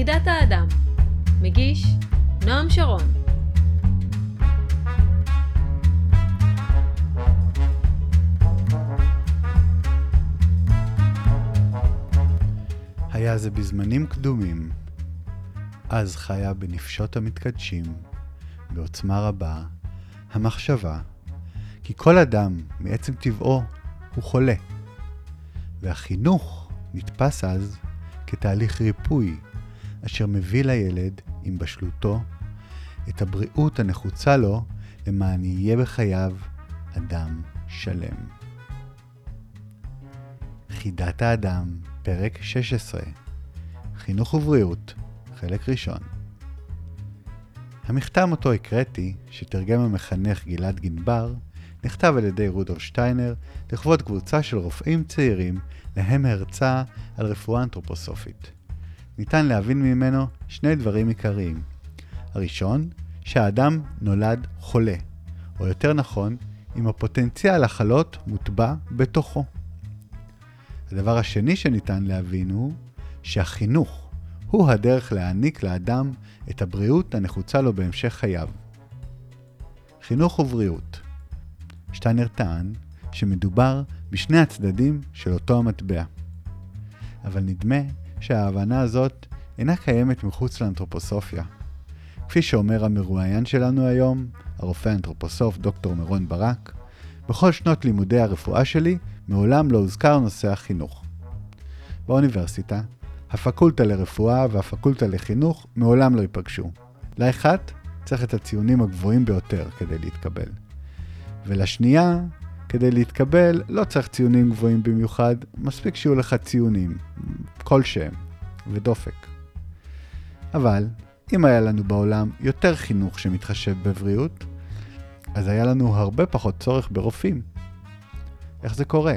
יחידת האדם מגיש נועם שרון היה זה בזמנים קדומים. אז חיה בנפשות המתקדשים, בעוצמה רבה, המחשבה, כי כל אדם, מעצם טבעו, הוא חולה. והחינוך נתפס אז כתהליך ריפוי, אשר מביא לילד, עם בשלותו, את הבריאות הנחוצה לו למען יהיה בחייו אדם שלם. חידת האדם, פרק 16 חינוך ובריאות, חלק ראשון. המכתב אותו הקראתי, שתרגם המחנך גלעד גנבר, נכתב על ידי רודולף שטיינר לכבוד קבוצה של רופאים צעירים להם הרצה על רפואה אנתרופוסופית. ניתן להבין ממנו שני דברים עיקריים. הראשון, שהאדם נולד חולה, או יותר נכון, אם הפוטנציאל החלות מוטבע בתוכו. הדבר השני שניתן להבין הוא שהחינוך הוא הדרך להעניק לאדם את הבריאות הנחוצה לו בהמשך חייו. חינוך ובריאות שטיינר טען שמדובר בשני הצדדים של אותו המטבע. אבל נדמה שההבנה הזאת אינה קיימת מחוץ לאנתרופוסופיה. כפי שאומר המרואיין שלנו היום, הרופא האנתרופוסוף דוקטור מירון ברק, בכל שנות לימודי הרפואה שלי מעולם לא הוזכר נושא החינוך. באוניברסיטה, הפקולטה לרפואה והפקולטה לחינוך מעולם לא ייפגשו. לאחת צריך את הציונים הגבוהים ביותר כדי להתקבל. ולשנייה, כדי להתקבל לא צריך ציונים גבוהים במיוחד, מספיק שיהיו לך ציונים, כלשהם, ודופק. אבל, אם היה לנו בעולם יותר חינוך שמתחשב בבריאות, אז היה לנו הרבה פחות צורך ברופאים. איך זה קורה?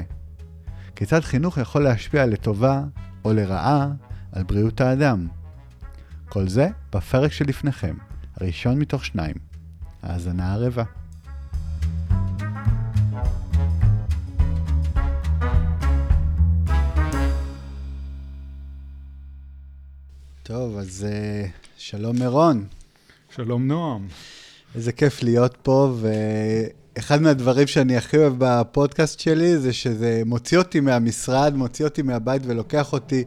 כיצד חינוך יכול להשפיע לטובה או לרעה על בריאות האדם? כל זה בפרק שלפניכם, הראשון מתוך שניים, האזנה ערבה. טוב, אז uh, שלום מירון. שלום נועם. איזה כיף להיות פה, ואחד מהדברים שאני הכי אוהב בפודקאסט שלי זה שזה מוציא אותי מהמשרד, מוציא אותי מהבית ולוקח אותי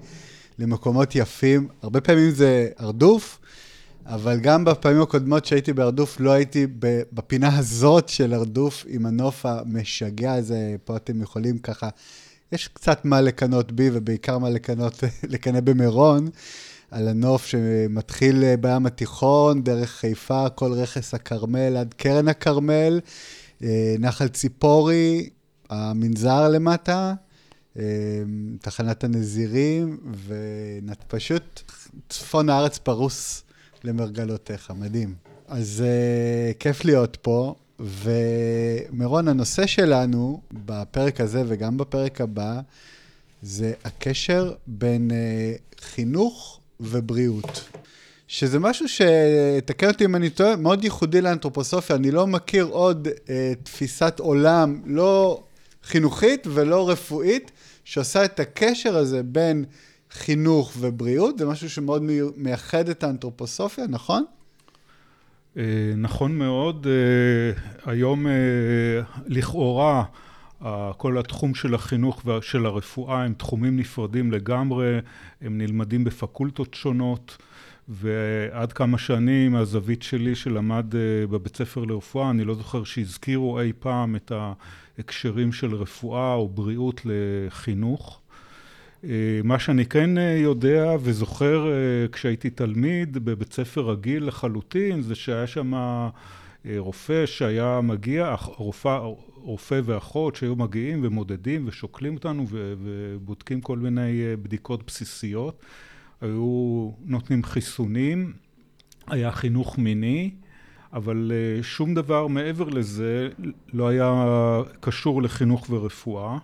למקומות יפים. הרבה פעמים זה הרדוף, אבל גם בפעמים הקודמות שהייתי בהרדוף, לא הייתי בפינה הזאת של הרדוף עם הנוף המשגע הזה. פה אתם יכולים ככה, יש קצת מה לקנות בי, ובעיקר מה לקנות, לקנא במירון. על הנוף שמתחיל אה, בים התיכון, דרך חיפה, כל רכס הכרמל עד קרן הכרמל, אה, נחל ציפורי, המנזר למטה, אה, תחנת הנזירים, ופשוט צפון הארץ פרוס למרגלותיך, מדהים. אז כיף להיות פה. ומירון, הנושא שלנו בפרק הזה וגם בפרק הבא, זה הקשר בין חינוך ובריאות. שזה משהו שתקן אותי אם אני טועה, מאוד ייחודי לאנתרופוסופיה. אני לא מכיר עוד אה, תפיסת עולם, לא חינוכית ולא רפואית, שעושה את הקשר הזה בין חינוך ובריאות. זה משהו שמאוד מייחד את האנתרופוסופיה, נכון? אה, נכון מאוד. אה, היום אה, לכאורה כל התחום של החינוך ושל הרפואה הם תחומים נפרדים לגמרי, הם נלמדים בפקולטות שונות, ועד כמה שנים מהזווית שלי שלמד אה, בבית ספר לרפואה, אני לא זוכר שהזכירו אי פעם את ההקשרים של רפואה או בריאות לחינוך. אה, מה שאני כן אה, יודע וזוכר כשהייתי תלמיד בבית ספר רגיל לחלוטין, זה שהיה שם רופא שהיה מגיע, רופא, רופא ואחות שהיו מגיעים ומודדים ושוקלים אותנו ובודקים כל מיני אה, בדיקות בסיסיות. היו נותנים חיסונים, היה חינוך מיני, אבל אה, שום דבר מעבר לזה לא היה קשור לחינוך ורפואה.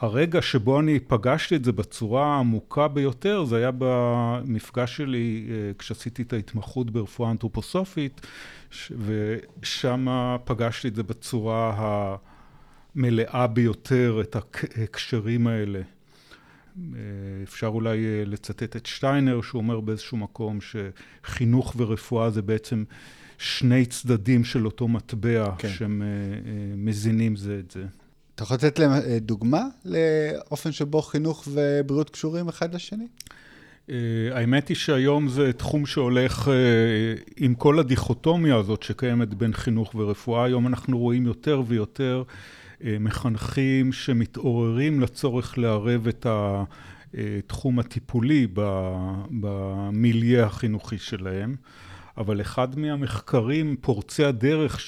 הרגע שבו אני פגשתי את זה בצורה העמוקה ביותר, זה היה במפגש שלי אה, כשעשיתי את ההתמחות ברפואה אנתרופוסופית, ושם פגשתי את זה בצורה המלאה ביותר, את ההקשרים האלה. אפשר אולי לצטט את שטיינר, שהוא אומר באיזשהו מקום שחינוך ורפואה זה בעצם שני צדדים של אותו מטבע, כן. שהם מזינים זה את זה. אתה יכול לתת להם דוגמה לאופן שבו חינוך ובריאות קשורים אחד לשני? Uh, האמת היא שהיום זה תחום שהולך uh, עם כל הדיכוטומיה הזאת שקיימת בין חינוך ורפואה. היום אנחנו רואים יותר ויותר מחנכים שמתעוררים לצורך לערב את התחום הטיפולי במיליה החינוכי שלהם. אבל אחד מהמחקרים פורצי הדרך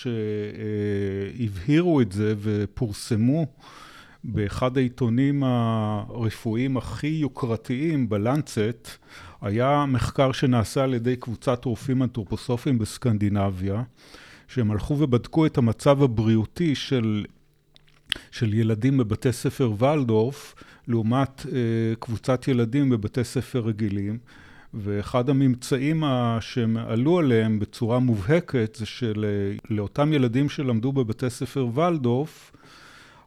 שהבהירו את זה ופורסמו באחד העיתונים הרפואיים הכי יוקרתיים בלנצט היה מחקר שנעשה על ידי קבוצת רופאים אנתרופוסופיים בסקנדינביה שהם הלכו ובדקו את המצב הבריאותי של, של ילדים בבתי ספר ולדורף לעומת אה, קבוצת ילדים בבתי ספר רגילים ואחד הממצאים שהם עלו עליהם בצורה מובהקת זה שלאותם ילדים שלמדו בבתי ספר ולדורף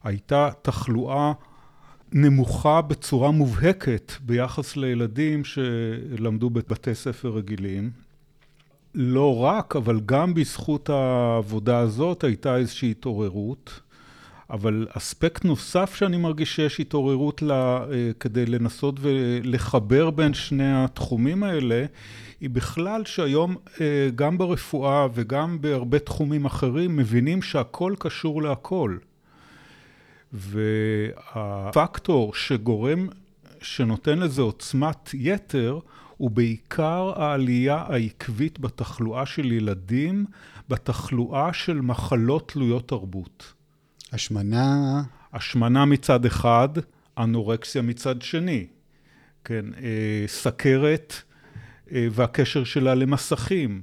הייתה תחלואה נמוכה בצורה מובהקת ביחס לילדים שלמדו בבתי ספר רגילים. לא רק, אבל גם בזכות העבודה הזאת הייתה איזושהי התעוררות. אבל אספקט נוסף שאני מרגיש שיש התעוררות לה, אה, כדי לנסות ולחבר בין שני התחומים האלה, היא בכלל שהיום אה, גם ברפואה וגם בהרבה תחומים אחרים מבינים שהכל קשור להכל. והפקטור שגורם, שנותן לזה עוצמת יתר, הוא בעיקר העלייה העקבית בתחלואה של ילדים, בתחלואה של מחלות תלויות תרבות. השמנה? השמנה מצד אחד, אנורקסיה מצד שני. כן, אה, סכרת אה, והקשר שלה למסכים.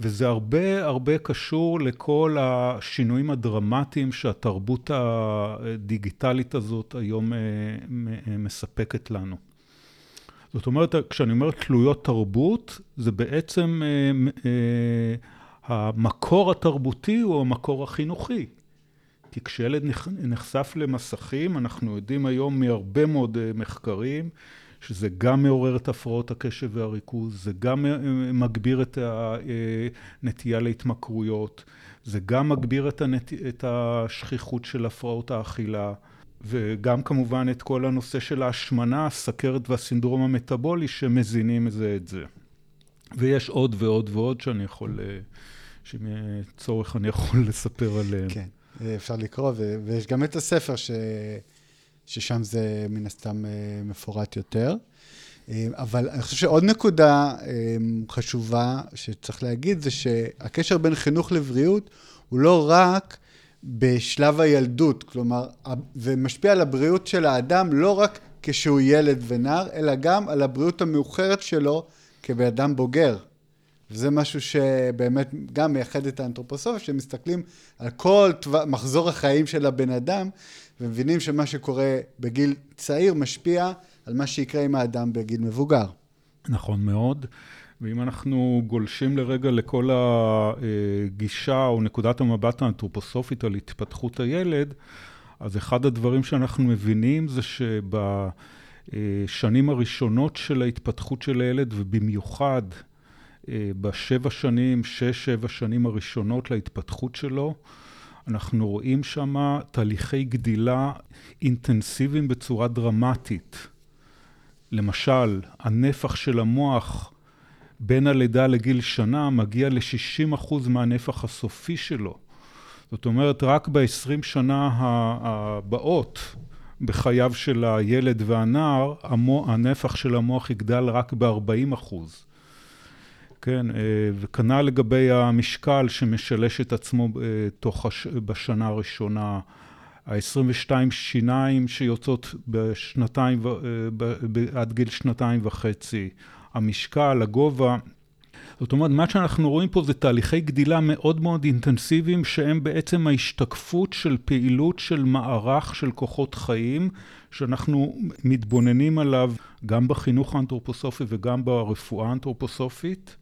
וזה הרבה הרבה קשור לכל השינויים הדרמטיים שהתרבות הדיגיטלית הזאת היום אה, מספקת לנו. זאת אומרת, כשאני אומר תלויות תרבות, זה בעצם המקור התרבותי הוא המקור החינוכי. כי כשילד נחשף למסכים, אנחנו יודעים היום מהרבה מאוד אה, מחקרים, שזה גם מעורר את הפרעות הקשב והריכוז, זה גם אה, מגביר את הנטייה להתמכרויות, זה גם מגביר את, הנת... את השכיחות של הפרעות האכילה, וגם כמובן את כל הנושא של ההשמנה, הסכרת והסינדרום המטאבולי שמזינים זה את זה. ויש עוד ועוד ועוד שאני יכול, אה, שאם יהיה צורך אני יכול לספר עליהם. כן. אפשר לקרוא, ו- ויש גם את הספר ש- ששם זה מן הסתם אה, מפורט יותר. אה, אבל אני חושב שעוד נקודה אה, חשובה שצריך להגיד, זה שהקשר בין חינוך לבריאות הוא לא רק בשלב הילדות, כלומר, ומשפיע על הבריאות של האדם לא רק כשהוא ילד ונער, אלא גם על הבריאות המאוחרת שלו כבן אדם בוגר. וזה משהו שבאמת גם מייחד את האנתרופוסופיה, שמסתכלים על כל טו... מחזור החיים של הבן אדם, ומבינים שמה שקורה בגיל צעיר משפיע על מה שיקרה עם האדם בגיל מבוגר. נכון מאוד. ואם אנחנו גולשים לרגע לכל הגישה או נקודת המבט האנתרופוסופית על התפתחות הילד, אז אחד הדברים שאנחנו מבינים זה שבשנים הראשונות של ההתפתחות של הילד, ובמיוחד בשבע שנים, שש, שבע שנים הראשונות להתפתחות שלו, אנחנו רואים שם תהליכי גדילה אינטנסיביים בצורה דרמטית. למשל, הנפח של המוח בין הלידה לגיל שנה מגיע ל-60% מהנפח הסופי שלו. זאת אומרת, רק ב-20 שנה הבאות בחייו של הילד והנער, הנפח של המוח יגדל רק ב-40 אחוז. כן, אה, וכנ"ל לגבי המשקל שמשלש את עצמו אה, תוך הש... בשנה הראשונה. ה-22 שיניים שיוצאות בשנתיים, אה, עד גיל שנתיים וחצי, המשקל, הגובה. זאת אומרת, מה שאנחנו רואים פה זה תהליכי גדילה מאוד מאוד אינטנסיביים, שהם בעצם ההשתקפות של פעילות של מערך של כוחות חיים, שאנחנו מתבוננים עליו גם בחינוך האנתרופוסופי וגם ברפואה האנתרופוסופית.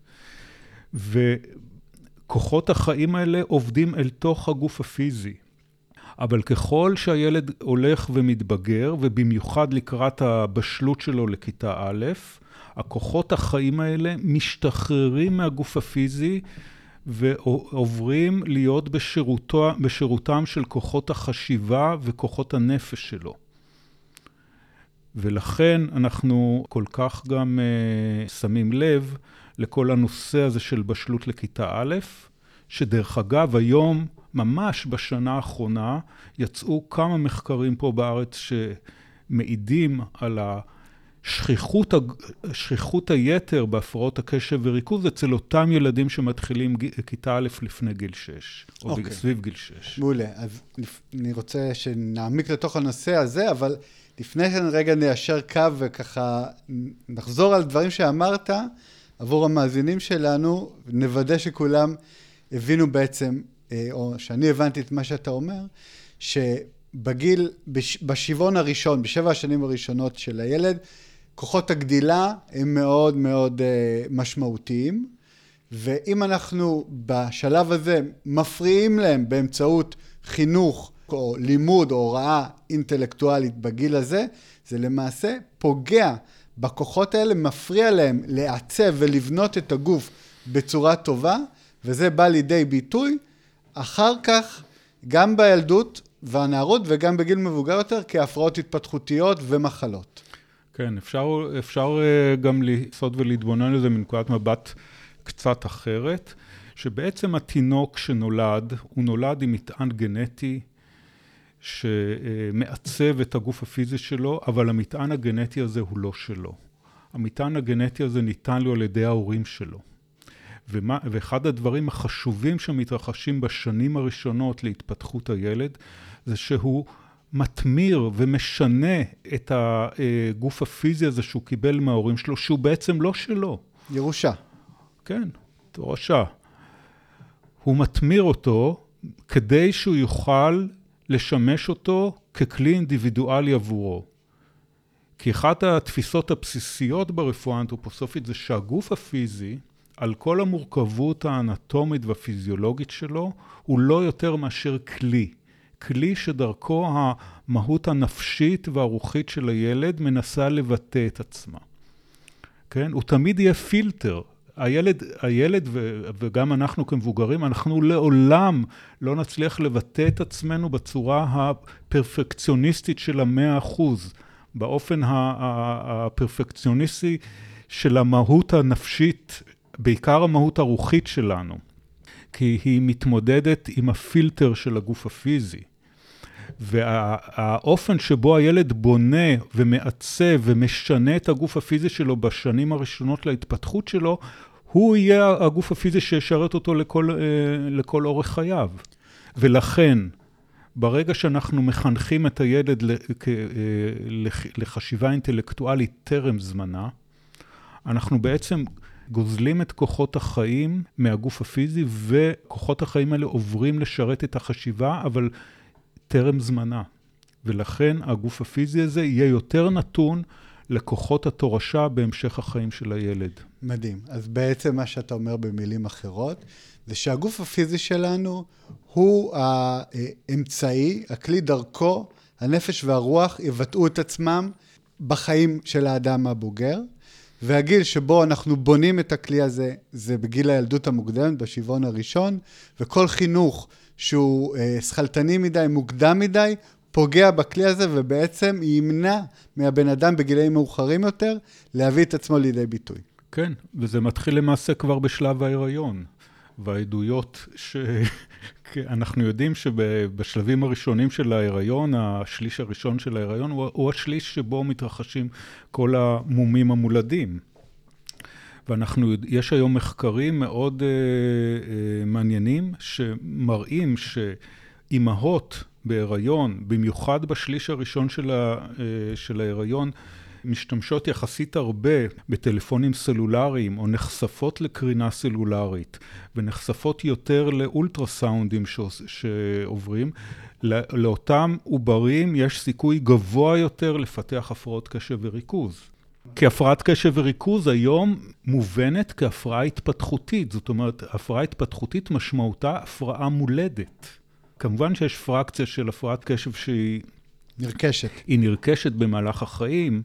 וכוחות החיים האלה עובדים אל תוך הגוף הפיזי. אבל ככל שהילד הולך ומתבגר, ובמיוחד לקראת הבשלות שלו לכיתה א', הכוחות החיים האלה משתחררים מהגוף הפיזי ועוברים להיות בשירותו, בשירותם של כוחות החשיבה וכוחות הנפש שלו. ולכן אנחנו כל כך גם uh, שמים לב לכל הנושא הזה של בשלות לכיתה א', שדרך אגב, היום, ממש בשנה האחרונה, יצאו כמה מחקרים פה בארץ שמעידים על השכיחות, שכיחות היתר בהפרעות הקשב וריכוז אצל אותם ילדים שמתחילים כיתה א' לפני גיל 6, או okay. אוקיי. סביב גיל 6. מעולה. אז אני רוצה שנעמיק לתוך הנושא הזה, אבל לפני כן רגע ניישר קו וככה נחזור על דברים שאמרת עבור המאזינים שלנו, נוודא שכולם הבינו בעצם, אה, או שאני הבנתי את מה שאתה אומר, שבגיל, בשבעון הראשון, בשבע השנים הראשונות של הילד, כוחות הגדילה הם מאוד מאוד אה, משמעותיים, ואם אנחנו בשלב הזה מפריעים להם באמצעות חינוך או לימוד או הוראה אינטלקטואלית בגיל הזה, זה למעשה פוגע בכוחות האלה, מפריע להם לעצב ולבנות את הגוף בצורה טובה, וזה בא לידי ביטוי אחר כך גם בילדות והנערות וגם בגיל מבוגר יותר כהפרעות התפתחותיות ומחלות. כן, אפשר, אפשר אה, גם לעשות ולהתבונן לזה מנקודת מבט קצת אחרת, שבעצם התינוק שנולד, הוא נולד עם מטען גנטי שמעצב את הגוף הפיזי שלו, אבל המטען הגנטי הזה הוא לא שלו. המטען הגנטי הזה ניתן לו על ידי ההורים שלו. ומה, ואחד הדברים החשובים שמתרחשים בשנים הראשונות להתפתחות הילד, זה שהוא מתמיר ומשנה את הגוף הפיזי הזה שהוא קיבל מההורים שלו, שהוא בעצם לא שלו. ירושה. כן, ירושה. הוא מתמיר אותו כדי שהוא יוכל לשמש אותו ככלי אינדיבידואלי עבורו. כי אחת התפיסות הבסיסיות ברפואה האנתרופוסופית זה שהגוף הפיזי, על כל המורכבות האנטומית והפיזיולוגית שלו, הוא לא יותר מאשר כלי. כלי שדרכו המהות הנפשית והרוחית של הילד מנסה לבטא את עצמה. כן? הוא תמיד יהיה פילטר. הילד, הילד ו, וגם אנחנו כמבוגרים, אנחנו לעולם לא נצליח לבטא את עצמנו בצורה הפרפקציוניסטית של המאה אחוז, באופן הפרפקציוניסטי של המהות הנפשית, בעיקר המהות הרוחית שלנו, כי היא מתמודדת עם הפילטר של הגוף הפיזי. והאופן שבו הילד בונה ומעצב ומשנה את הגוף הפיזי שלו בשנים הראשונות להתפתחות שלו, הוא יהיה הגוף הפיזי שישרת אותו לכל, אה, לכל אורך חייו. ולכן, ברגע שאנחנו מחנכים את הילד אה, לחשיבה אינטלקטואלית טרם זמנה, אנחנו בעצם גוזלים את כוחות החיים מהגוף הפיזי, וכוחות החיים האלה עוברים לשרת את החשיבה, אבל טרם זמנה. ולכן הגוף הפיזי הזה יהיה יותר נתון לכוחות התורשה בהמשך החיים של הילד. מדהים. אז בעצם מה שאתה אומר במילים אחרות, זה שהגוף הפיזי שלנו הוא האמצעי, הכלי דרכו, הנפש והרוח יבטאו את עצמם בחיים של האדם הבוגר, והגיל שבו אנחנו בונים את הכלי הזה, זה בגיל הילדות המוקדמת, בשבעון הראשון, וכל חינוך שהוא אה, שכלתני מדי, מוקדם מדי, פוגע בכלי הזה ובעצם ימנע מהבן אדם בגילאים מאוחרים יותר להביא את עצמו לידי ביטוי. כן, וזה מתחיל למעשה כבר בשלב ההיריון. והעדויות שאנחנו יודעים שבשלבים הראשונים של ההיריון, השליש הראשון של ההיריון הוא, הוא השליש שבו מתרחשים כל המומים המולדים. ואנחנו, יש היום מחקרים מאוד uh, uh, מעניינים שמראים שאימהות בהיריון, במיוחד בשליש הראשון של, ה, uh, של ההיריון, משתמשות יחסית הרבה בטלפונים סלולריים או נחשפות לקרינה סלולרית ונחשפות יותר לאולטרסאונדים שעוברים, לאותם עוברים יש סיכוי גבוה יותר לפתח הפרעות קשב וריכוז. כי הפרעת קשב וריכוז היום מובנת כהפרעה התפתחותית, זאת אומרת, הפרעה התפתחותית משמעותה הפרעה מולדת. כמובן שיש פרקציה של הפרעת קשב שהיא... נרכשת. היא נרכשת במהלך החיים,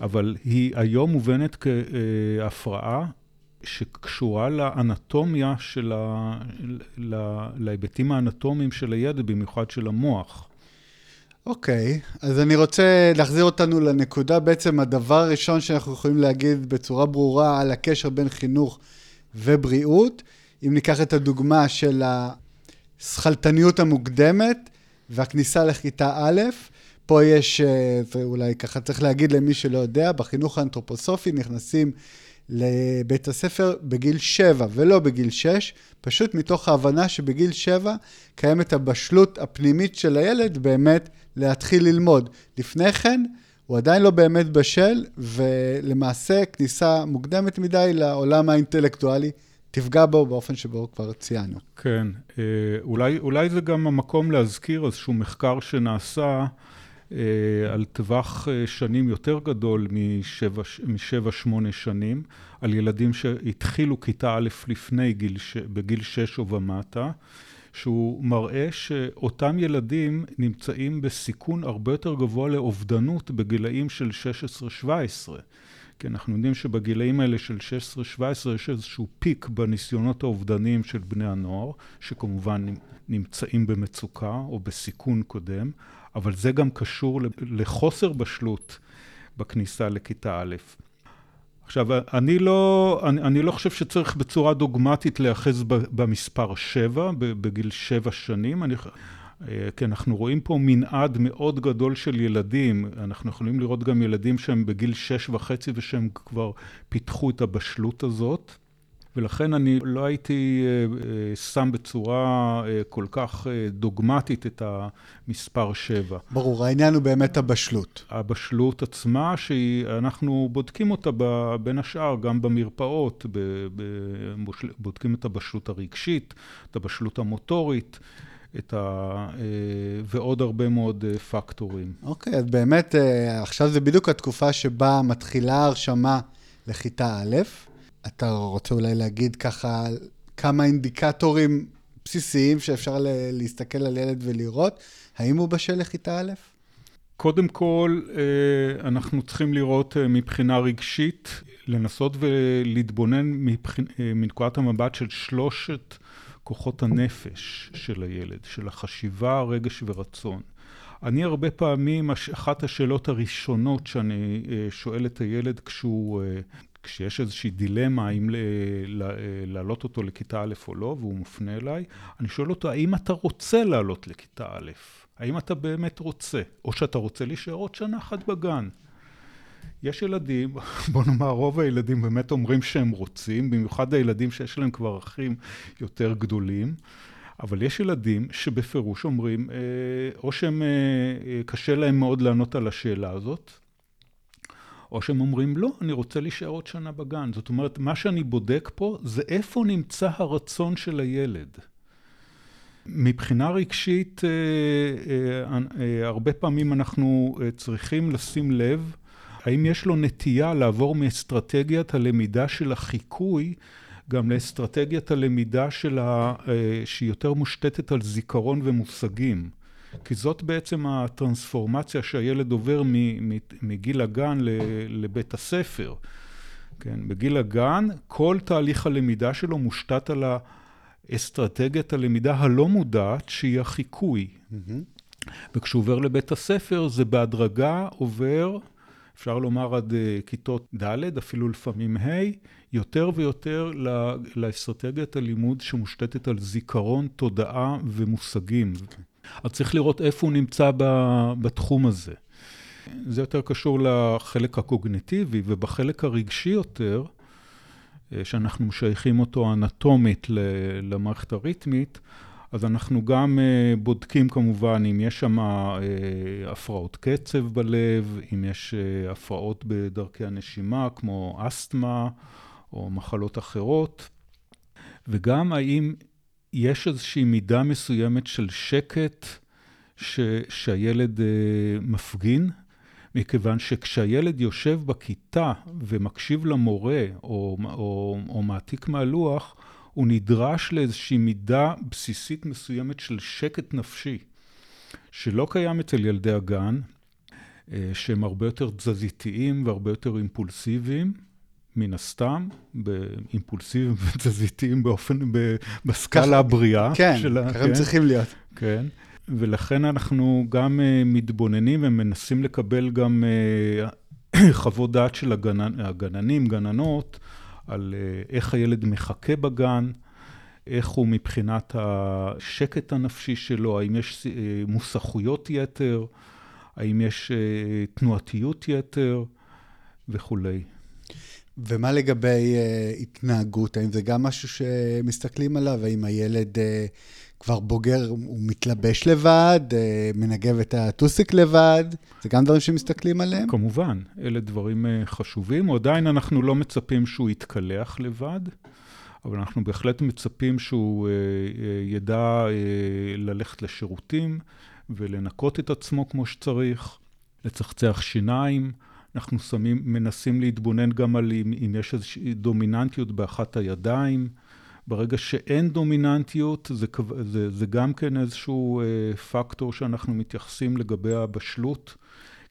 אבל היא היום מובנת כהפרעה שקשורה לאנטומיה של ה... להיבטים האנטומיים של הילד, במיוחד של המוח. אוקיי, okay, אז אני רוצה להחזיר אותנו לנקודה, בעצם הדבר הראשון שאנחנו יכולים להגיד בצורה ברורה על הקשר בין חינוך ובריאות, אם ניקח את הדוגמה של השכלתניות המוקדמת והכניסה לכיתה א', פה יש, אה, אולי ככה צריך להגיד למי שלא יודע, בחינוך האנתרופוסופי נכנסים לבית הספר בגיל 7 ולא בגיל 6, פשוט מתוך ההבנה שבגיל 7 קיימת הבשלות הפנימית של הילד באמת להתחיל ללמוד. לפני כן, הוא עדיין לא באמת בשל, ולמעשה כניסה מוקדמת מדי לעולם האינטלקטואלי תפגע בו באופן שבו כבר ציינו. כן, אה, אולי, אולי זה גם המקום להזכיר איזשהו מחקר שנעשה על טווח אה, שנים יותר גדול משבע-שמונה שנים, על ילדים שהתחילו כיתה א' לפני גיל, בגיל שש או ומטה. שהוא מראה שאותם ילדים נמצאים בסיכון הרבה יותר גבוה לאובדנות בגילאים של 16-17. כי אנחנו יודעים שבגילאים האלה של 16-17 יש איזשהו פיק בניסיונות האובדניים של בני הנוער, שכמובן נמצאים במצוקה או בסיכון קודם, אבל זה גם קשור לחוסר בשלות בכניסה לכיתה א'. עכשיו, אני לא, אני, אני לא חושב שצריך בצורה דוגמטית להיאחז במספר 7, בגיל 7 שנים. אני, אה, כי אנחנו רואים פה מנעד מאוד גדול של ילדים. אנחנו יכולים לראות גם ילדים שהם בגיל 6 וחצי ושהם כבר פיתחו את הבשלות הזאת. ולכן אני לא הייתי אה, אה, שם בצורה אה, כל כך דוגמטית את המספר 7. ברור, העניין הוא באמת הבשלות. הבשלות עצמה, שאנחנו בודקים אותה בין השאר גם במרפאות, בודקים את הבשלות הרגשית, את הבשלות המוטורית. את ה... ועוד הרבה מאוד פקטורים. אוקיי, okay, אז באמת, עכשיו זה בדיוק התקופה שבה מתחילה ההרשמה לכיתה א'. אתה רוצה אולי להגיד ככה כמה אינדיקטורים בסיסיים שאפשר להסתכל על ילד ולראות? האם הוא בשל לכיתה א'? קודם כל, אה, אנחנו צריכים לראות אה, מבחינה רגשית, לנסות ולהתבונן אה, מנקודת המבט של שלושת כוחות הנפש של הילד, של החשיבה, הרגש ורצון. אני הרבה פעמים, אחת השאלות הראשונות שאני שואל את הילד כשהוא כשיש איזושהי דילמה האם להעלות אותו לכיתה א' או לא, והוא מופנה אליי, אני שואל אותו, האם אתה רוצה לעלות לכיתה א'? האם אתה באמת רוצה? או שאתה רוצה להישאר עוד שנה אחת בגן? יש ילדים, בוא נאמר, רוב הילדים באמת אומרים שהם רוצים, במיוחד הילדים שיש להם כבר אחים יותר גדולים, אבל יש ילדים שבפירוש אומרים, אה, או שהם, אה, אה, קשה להם מאוד לענות על השאלה הזאת, או שהם אומרים, לא, אני רוצה להישאר עוד שנה בגן. זאת אומרת, מה שאני בודק פה זה איפה נמצא הרצון של הילד. מבחינה רגשית, אה, אה, אה, הרבה פעמים אנחנו צריכים לשים לב האם יש לו נטייה לעבור מאסטרטגיית הלמידה של החיקוי גם לאסטרטגיית הלמידה שלה, שהיא יותר מושתתת על זיכרון ומושגים. כי זאת בעצם הטרנספורמציה שהילד עובר מגיל הגן לבית הספר. כן, בגיל הגן כל תהליך הלמידה שלו מושתת על האסטרטגיית הלמידה הלא מודעת שהיא החיקוי. Mm-hmm. וכשהוא עובר לבית הספר זה בהדרגה עובר, אפשר לומר עד uh, כיתות ד', אפילו לפעמים ה', יותר ויותר לאסטרטגיית הלימוד שמושתתת על זיכרון, תודעה ומושגים. Okay. אז צריך לראות איפה הוא נמצא בתחום הזה. זה יותר קשור לחלק הקוגניטיבי, ובחלק הרגשי יותר, אה, שאנחנו משייכים אותו אנטומית למערכת הריתמית, אז אנחנו גם אה, בודקים כמובן אם יש שם אה, הפרעות קצב בלב, אם יש הפרעות בדרכי הנשימה כמו אסתמה או מחלות אחרות, וגם האם יש איזושהי מידה מסוימת של שקט ש, שהילד uh, מפגין, מכיוון שכשהילד יושב בכיתה ומקשיב למורה או, או, או מעתיק מהלוח, הוא נדרש לאיזושהי מידה בסיסית מסוימת של שקט נפשי, שלא קיים אצל ילדי הגן, אה, שהם הרבה יותר תזזיתיים והרבה יותר אימפולסיביים, מן הסתם, אימפולסיביים ותזזיתיים באופן, בסקאלה הבריאה. כן, ככה הם צריכים להיות. כן, ולכן אנחנו גם אה, מתבוננים ומנסים לקבל גם חוות דעת של הגנ... הגננים, גננות, על אה, איך הילד מחכה בגן, איך הוא מבחינת השקט הנפשי שלו, האם יש אה, מוסכויות יתר, האם יש אה, תנועתיות יתר וכולי. ומה לגבי uh, התנהגות? האם זה גם משהו שמסתכלים עליו? האם הילד uh, כבר בוגר, הוא מתלבש לבד, uh, מנגב את הטוסיק לבד? זה גם דברים שמסתכלים עליהם? כמובן, אלה דברים uh, חשובים. עדיין אנחנו לא מצפים שהוא יתקלח לבד, אבל אנחנו בהחלט מצפים שהוא uh, ידע uh, ללכת לשירותים ולנקות את עצמו כמו שצריך, לצחצח שיניים. אנחנו שמים, מנסים להתבונן גם על אם, אם יש איזושהי דומיננטיות באחת הידיים. ברגע שאין דומיננטיות, זה, זה, זה גם כן איזשהו אה, פקטור שאנחנו מתייחסים לגבי הבשלות,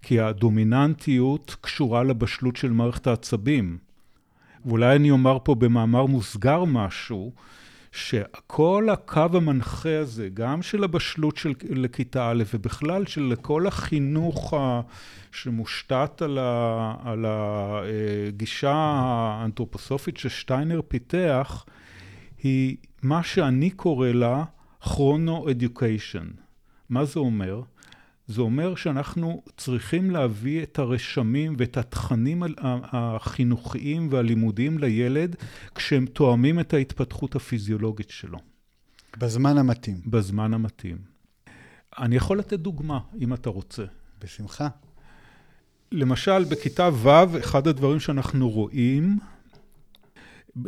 כי הדומיננטיות קשורה לבשלות של מערכת העצבים. ואולי אני אומר פה במאמר מוסגר משהו, שכל הקו המנחה הזה, גם של הבשלות של לכיתה א' ובכלל של כל החינוך שמושתת על, ה, על הגישה האנתרופוסופית ששטיינר פיתח, היא מה שאני קורא לה כרונו-אדיוקיישן. מה זה אומר? זה אומר שאנחנו צריכים להביא את הרשמים ואת התכנים החינוכיים והלימודיים לילד כשהם תואמים את ההתפתחות הפיזיולוגית שלו. בזמן המתאים. בזמן המתאים. אני יכול לתת דוגמה, אם אתה רוצה. בשמחה. למשל, בכיתה ו', אחד הדברים שאנחנו רואים,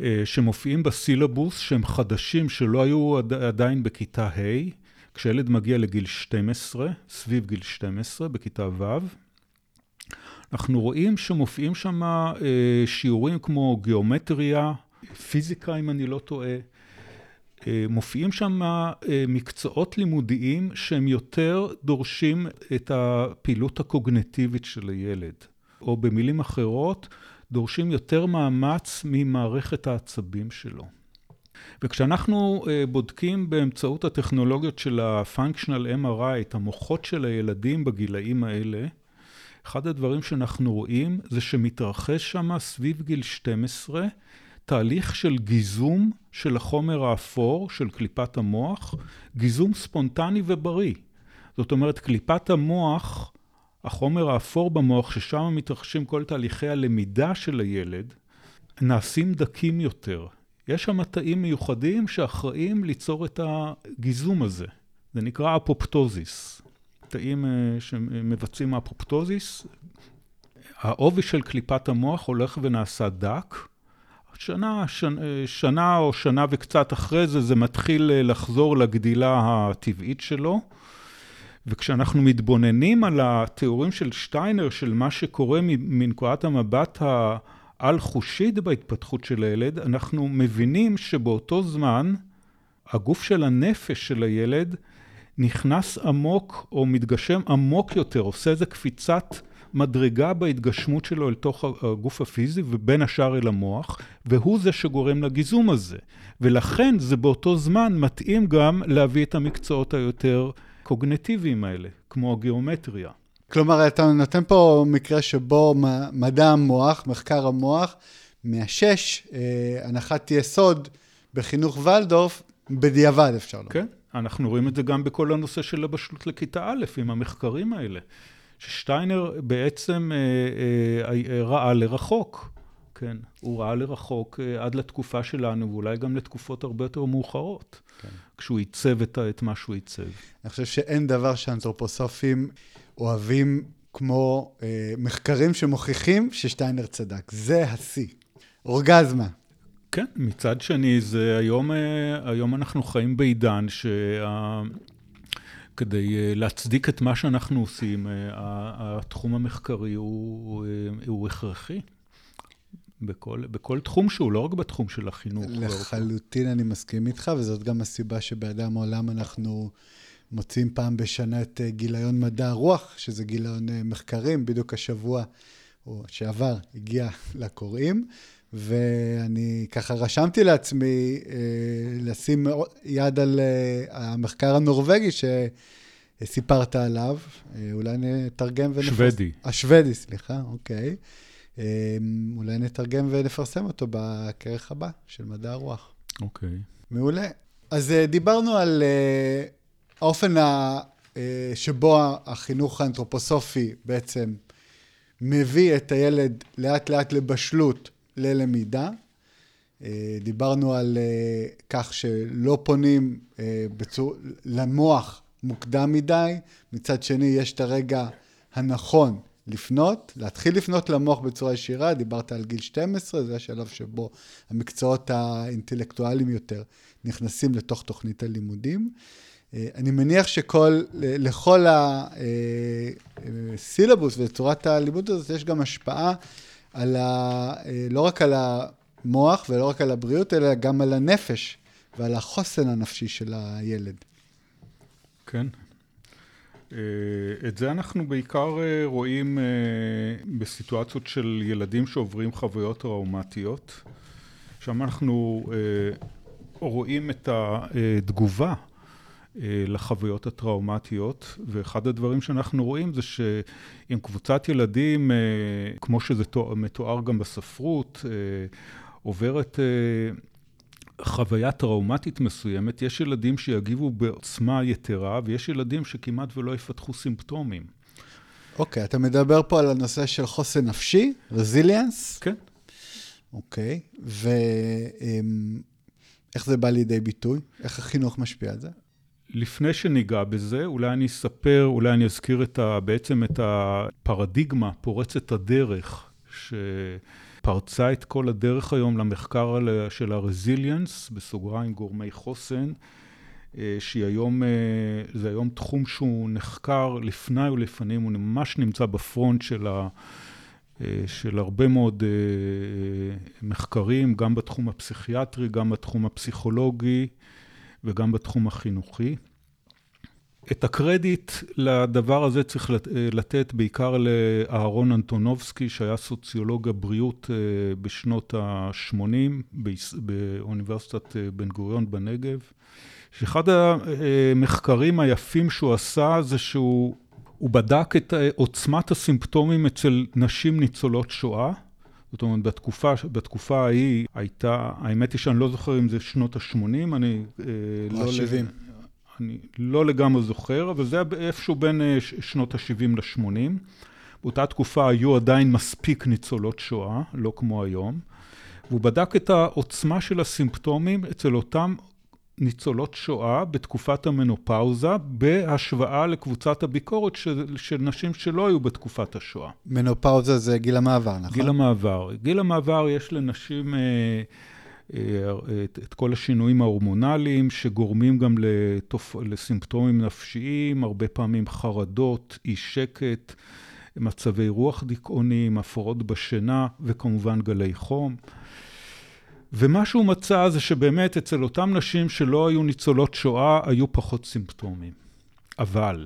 אה, שמופיעים בסילבוס, שהם חדשים, שלא היו עדיין בכיתה ה', כשילד מגיע לגיל 12, סביב גיל 12, בכיתה ו', אנחנו רואים שמופיעים שם אה, שיעורים כמו גיאומטריה, פיזיקה, אם אני לא טועה. אה, מופיעים שם אה, מקצועות לימודיים שהם יותר דורשים את הפעילות הקוגנטיבית של הילד, או במילים אחרות, דורשים יותר מאמץ ממערכת העצבים שלו. וכשאנחנו אה, בודקים באמצעות הטכנולוגיות של ה-functional MRI את המוחות של הילדים בגילאים האלה, אחד הדברים שאנחנו רואים זה שמתרחש שם סביב גיל 12 תהליך של גיזום של החומר האפור, של קליפת המוח, גיזום ספונטני ובריא. זאת אומרת, קליפת המוח, החומר האפור במוח, ששם מתרחשים כל תהליכי הלמידה של הילד, נעשים דקים יותר. יש שם תאים מיוחדים שאחראים ליצור את הגיזום הזה. זה נקרא אפופטוזיס. תאים אה, שמבצעים אפופטוזיס. העובי של קליפת המוח הולך ונעשה דק. שנה, שנה, שנה או שנה וקצת אחרי זה, זה מתחיל אה, לחזור לגדילה הטבעית שלו. וכשאנחנו מתבוננים על התיאורים של שטיינר, של מה שקורה מנקודת המבט ה... על-חושית בהתפתחות של הילד, אנחנו מבינים שבאותו זמן הגוף של הנפש של הילד נכנס עמוק או מתגשם עמוק יותר, עושה איזה קפיצת מדרגה בהתגשמות שלו אל תוך הגוף הפיזי ובין השאר אל המוח, והוא זה שגורם לגיזום הזה. ולכן זה באותו זמן מתאים גם להביא את המקצועות היותר קוגנטיביים האלה, כמו הגיאומטריה. כלומר, אתה נותן פה מקרה שבו מדע המוח, מחקר המוח, מאשש אה, הנחת יסוד בחינוך ולדורף, בדיעבד אפשר לומר. כן, אנחנו רואים את זה גם בכל הנושא של הבשלות לכיתה א', עם המחקרים האלה. ששטיינר בעצם אה, אה, אה, ראה לרחוק, כן, הוא ראה לרחוק אה, עד לתקופה שלנו, ואולי גם לתקופות הרבה יותר מאוחרות, כן. כשהוא עיצב את, את מה שהוא עיצב. אני חושב שאין דבר שאנתרופוסופים אוהבים כמו אה, מחקרים שמוכיחים ששטיינר צדק. זה השיא. אורגזמה. כן, מצד שני, זה היום, אה, היום אנחנו חיים בעידן שה... כדי אה, להצדיק את מה שאנחנו עושים, אה, התחום המחקרי הוא, הוא הכרחי. בכל, בכל תחום שהוא, לא רק בתחום של החינוך. לחלוטין אני מסכים איתך, וזאת גם הסיבה שבאדם העולם אנחנו מוצאים פעם בשנה את אה, גיליון מדע הרוח, שזה גיליון אה, מחקרים, בדיוק השבוע או שעבר הגיע לקוראים, ואני ככה רשמתי לעצמי אה, לשים יד על המחקר הנורבגי שסיפרת עליו, אולי נתרגם ונפרסם. שוודי. השוודי, סליחה, אוקיי. אה, אולי נתרגם ונפרסם אותו בכרך הבא של מדע הרוח. אוקיי. מעולה. אז דיברנו על האופן ה, אה, שבו החינוך האנתרופוסופי בעצם מביא את הילד לאט לאט לבשלות ללמידה. אה, דיברנו על אה, כך שלא פונים בצור... למוח מוקדם מדי, מצד שני יש את הרגע הנכון לפנות, להתחיל לפנות למוח בצורה ישירה, דיברת על גיל 12, זה השלב שבו המקצועות האינטלקטואליים יותר נכנסים לתוך תוכנית הלימודים. אני מניח שכל, לכל הסילבוס וצורת הלימוד הזאת יש גם השפעה על ה, לא רק על המוח ולא רק על הבריאות, אלא גם על הנפש ועל החוסן הנפשי של הילד. כן. את זה אנחנו בעיקר רואים בסיטואציות של ילדים שעוברים חוויות טראומטיות. שם אנחנו רואים את התגובה לחוויות הטראומטיות, ואחד הדברים שאנחנו רואים זה שעם קבוצת ילדים, כמו שזה מתואר גם בספרות, עוברת חוויה טראומטית מסוימת, יש ילדים שיגיבו בעוצמה יתרה, ויש ילדים שכמעט ולא יפתחו סימפטומים. אוקיי, okay, אתה מדבר פה על הנושא של חוסן נפשי, רזיליאנס? כן. אוקיי, ואיך זה בא לידי ביטוי? איך החינוך משפיע על זה? לפני שניגע בזה, אולי אני אספר, אולי אני אזכיר את ה, בעצם את הפרדיגמה פורצת הדרך, שפרצה את כל הדרך היום למחקר של הרזיליאנס, בסוגריים גורמי חוסן, אה, שהיא היום, אה, זה היום תחום שהוא נחקר לפני ולפנים, הוא ממש נמצא בפרונט של ה... אה, של הרבה מאוד מחקרים, גם בתחום הפסיכיאטרי, גם בתחום הפסיכולוגי. וגם בתחום החינוכי. את הקרדיט לדבר הזה צריך לתת בעיקר לאהרון אנטונובסקי, שהיה סוציולוג הבריאות אה, בשנות ה-80 באוניברסיטת אה, בן גוריון בנגב. שאחד המחקרים היפים שהוא עשה זה שהוא בדק את עוצמת הסימפטומים אצל נשים ניצולות שואה. זאת אומרת, בתקופה, בתקופה ההיא הייתה, האמת היא שאני לא זוכר אם זה שנות ה-80, אני... אה, לא ה-70. אני לא לגמרי זוכר, אבל זה היה איפשהו בין אה, שנות ה-70 ל-80. באותה תקופה היו עדיין מספיק ניצולות שואה, לא כמו היום. והוא בדק את העוצמה של הסימפטומים אצל אותם ניצולות שואה בתקופת המנופאוזה, בהשוואה לקבוצת הביקורת של, של נשים שלא היו בתקופת השואה. מנופאוזה זה גיל המעבר, נכון? גיל המעבר. גיל המעבר יש לנשים... אה, אה, את, את כל השינויים ההורמונליים שגורמים גם לתופ... לסימפטומים נפשיים, הרבה פעמים חרדות, אי שקט, מצבי רוח דיכאוניים, הפרעות בשינה וכמובן גלי חום. ומה שהוא מצא זה שבאמת אצל אותן נשים שלא היו ניצולות שואה, היו פחות סימפטומים. אבל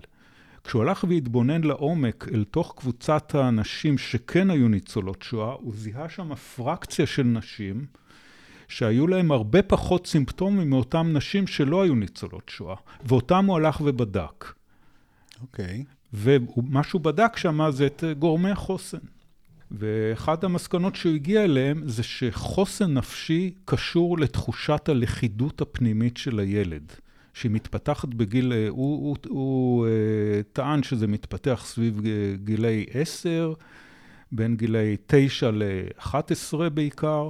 כשהוא הלך והתבונן לעומק אל תוך קבוצת האנשים שכן היו ניצולות שואה, הוא זיהה שם פרקציה של נשים שהיו להם הרבה פחות סימפטומים מאותן נשים שלא היו ניצולות שואה, ואותם הוא הלך ובדק. אוקיי. Okay. ומה שהוא בדק שם זה את גורמי החוסן. ואחת המסקנות שהוא הגיע אליהן זה שחוסן נפשי קשור לתחושת הלכידות הפנימית של הילד, שהיא מתפתחת בגיל, הוא, הוא, הוא, הוא אה, טען שזה מתפתח סביב גילי 10, בין גילי 9 ל-11 בעיקר,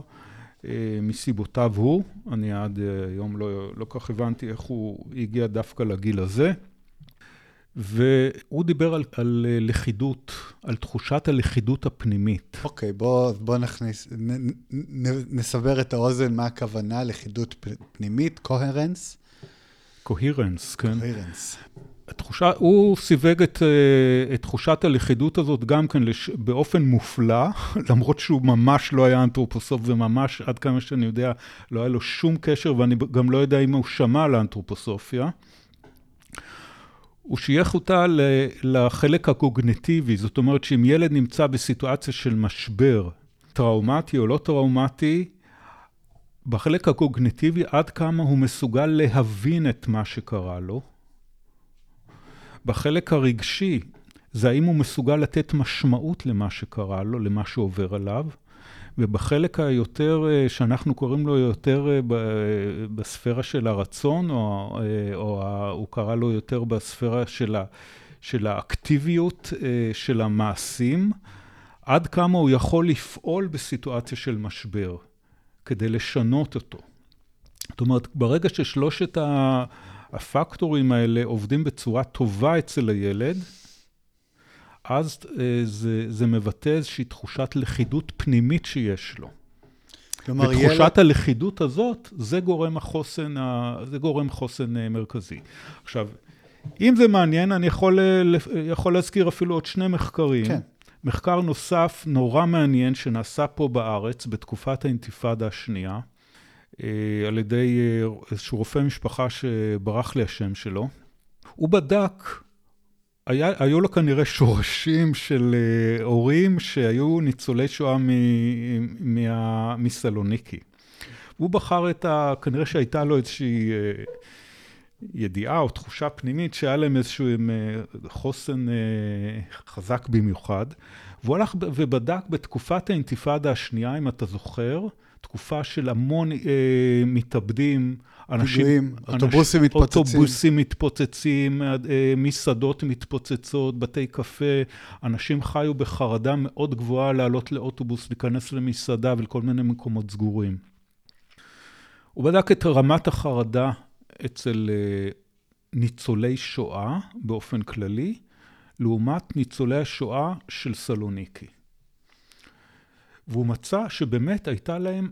אה, מסיבותיו הוא. אני עד אה, היום לא, לא כך הבנתי איך הוא הגיע דווקא לגיל הזה. והוא דיבר על, על לכידות, על תחושת הלכידות הפנימית. אוקיי, okay, בוא, בוא נכניס, נ, נ, נסבר את האוזן מה הכוונה לכידות פנימית, קוהרנס. קוהירנס, כן. קוהירנס. התחושה, הוא סיווג את, אה, את תחושת הלכידות הזאת גם כן לש, באופן מופלא, למרות שהוא ממש לא היה אנתרופוסוף וממש, עד כמה שאני יודע, לא היה לו שום קשר, ואני גם לא יודע אם הוא שמע על האנתרופוסופיה. הוא שייך אותה לחלק הקוגנטיבי, זאת אומרת שאם ילד נמצא בסיטואציה של משבר, טראומטי או לא טראומטי, בחלק הקוגנטיבי עד כמה הוא מסוגל להבין את מה שקרה לו. בחלק הרגשי, זה האם הוא מסוגל לתת משמעות למה שקרה לו, למה שעובר עליו. ובחלק היותר, אה, שאנחנו קוראים לו יותר אה, בספירה של הרצון, או, אה, או הוא קרא לו יותר בספירה של, ה, של האקטיביות של המעשים, עד כמה הוא יכול לפעול בסיטואציה של משבר, כדי לשנות אותו. זאת אומרת, ברגע ששלושת הפקטורים האלה עובדים בצורה טובה אצל הילד, אז אה, זה, זה מבטא איזושהי תחושת לכידות פנימית שיש לו. כלומר, ותחושת ילד... הלכידות הזאת, זה גורם החוסן, ה... זה גורם חוסן אה, מרכזי. עכשיו, אם זה מעניין, אני יכול, אה, יכול להזכיר אפילו עוד שני מחקרים. כן. מחקר נוסף נורא מעניין שנעשה פה בארץ בתקופת האינתיפאדה השנייה, על ידי איזשהו רופא משפחה שברח לי השם שלו. הוא בדק היו לו כנראה שורשים של uh, הורים שהיו ניצולי שואה מסלוניקי. הוא בחר את ה... כנראה שהייתה לו איזושהי uh, ידיעה או תחושה פנימית שהיה להם איזשהו uh, חוסן חזק במיוחד. והוא הלך ובדק בתקופת האינתיפאדה השנייה, אם אתה זוכר, תקופה של המון uh, מתאבדים, אנשים, פיגועים, אוטובוסים מתפוצצים. אוטובוסים מתפוצצים, אה, מסעדות מתפוצצות, בתי קפה, אנשים חיו בחרדה מאוד גבוהה לעלות לאוטובוס, להיכנס למסעדה ולכל מיני מקומות סגורים. הוא בדק את רמת החרדה אצל אה, ניצולי שואה באופן כללי, לעומת ניצולי השואה של סלוניקי. והוא מצא שבאמת הייתה להם,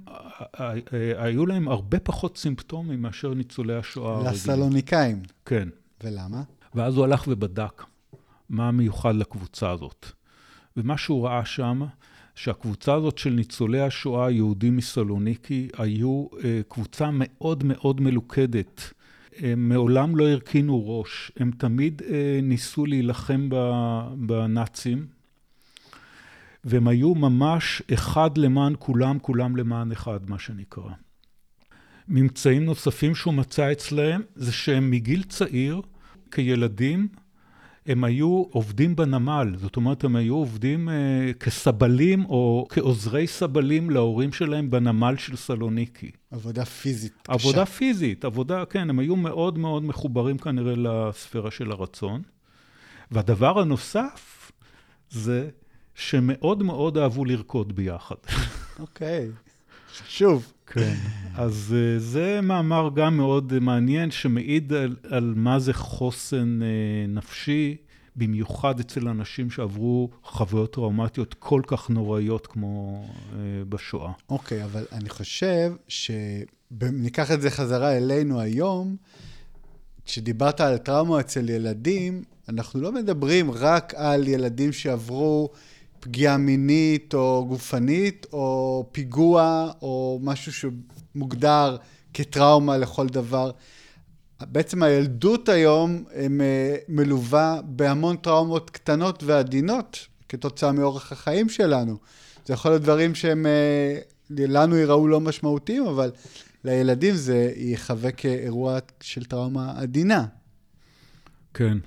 היו להם הרבה פחות סימפטומים מאשר ניצולי השואה הרגילים. לסלוניקאים. כן. ולמה? ואז הוא הלך ובדק מה מיוחד לקבוצה הזאת. ומה שהוא ראה שם, שהקבוצה הזאת של ניצולי השואה היהודים מסלוניקי היו אה, קבוצה מאוד מאוד מלוכדת. הם מעולם לא הרכינו ראש, הם תמיד אה, ניסו להילחם בנאצים, והם היו ממש אחד למען כולם, כולם למען אחד, מה שנקרא. ממצאים נוספים שהוא מצא אצלהם זה שהם מגיל צעיר, כילדים, הם היו עובדים בנמל, זאת אומרת, הם היו עובדים אה, כסבלים או כעוזרי סבלים להורים שלהם בנמל של סלוניקי. עבודה פיזית קשה. עבודה פיזית, עבודה, כן, הם היו מאוד מאוד מחוברים כנראה לספירה של הרצון. והדבר הנוסף זה שמאוד מאוד אהבו לרקוד ביחד. אוקיי, חשוב. כן, אז uh, זה מאמר גם מאוד מעניין, שמעיד על, על מה זה חוסן uh, נפשי, במיוחד אצל אנשים שעברו חוויות טראומטיות כל כך נוראיות כמו uh, בשואה. אוקיי, okay, אבל אני חושב שניקח את זה חזרה אלינו היום, כשדיברת על טראומה אצל ילדים, אנחנו לא מדברים רק על ילדים שעברו פגיעה מינית או גופנית, או פיגוע, או משהו שמוגדר כטראומה לכל דבר. בעצם הילדות היום אה, מלווה בהמון טראומות קטנות ועדינות כתוצאה מאורח החיים שלנו. זה יכול להיות דברים שהם, אה, לנו ייראו לא משמעותיים, אבל לילדים זה יחווה כאירוע של טראומה עדינה. כן.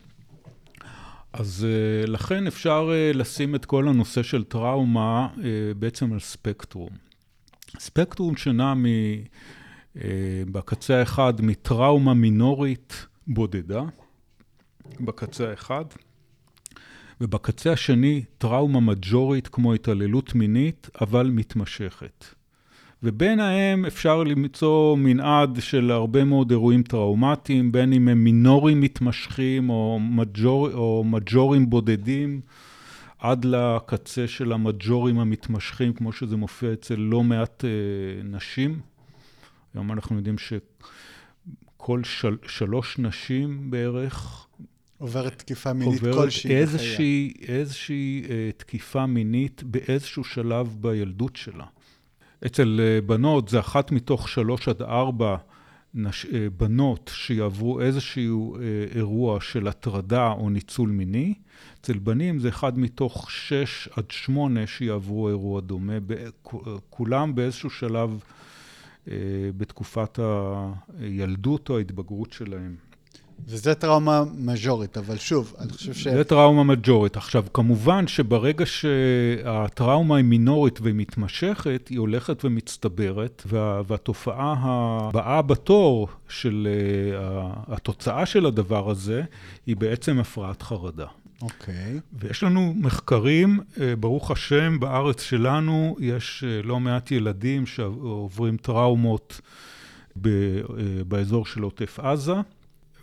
אז uh, לכן אפשר uh, לשים את כל הנושא של טראומה uh, בעצם על ספקטרום. ספקטרום שנע מ, בקצה האחד מטראומה מינורית בודדה, בקצה האחד, ובקצה השני טראומה מג'ורית כמו התעללות מינית, אבל מתמשכת. וביניהם אפשר למצוא מנעד של הרבה מאוד אירועים טראומטיים, בין אם הם מינורים מתמשכים או, מג'ור, או מג'ורים בודדים, עד לקצה של המג'ורים המתמשכים, כמו שזה מופיע אצל לא מעט אה, נשים. היום אנחנו יודעים כל של, שלוש נשים בערך עוברת תקיפה מינית עוברת כלשהי איזושהי, איזושהי אה, תקיפה מינית באיזשהו שלב בילדות שלה. אצל אה, בנות זה אחת מתוך שלוש עד ארבע נש... אה, בנות שיעברו איזשהו אה, אירוע של הטרדה או ניצול מיני. אצל בנים זה אחד מתוך שש עד שמונה שיעברו אירוע דומה, כולם באיזשהו שלב בתקופת הילדות או ההתבגרות שלהם. וזה טראומה מז'ורית, אבל שוב, אני חושב ש... זה טראומה מז'ורית. עכשיו, כמובן שברגע שהטראומה היא מינורית ומתמשכת, היא הולכת ומצטברת, וה, והתופעה הבאה בתור של uh, התוצאה של הדבר הזה, היא בעצם הפרעת חרדה. אוקיי. Okay. ויש לנו מחקרים, uh, ברוך השם, בארץ שלנו יש uh, לא מעט ילדים שעוברים טראומות ב, באזור של עוטף עזה.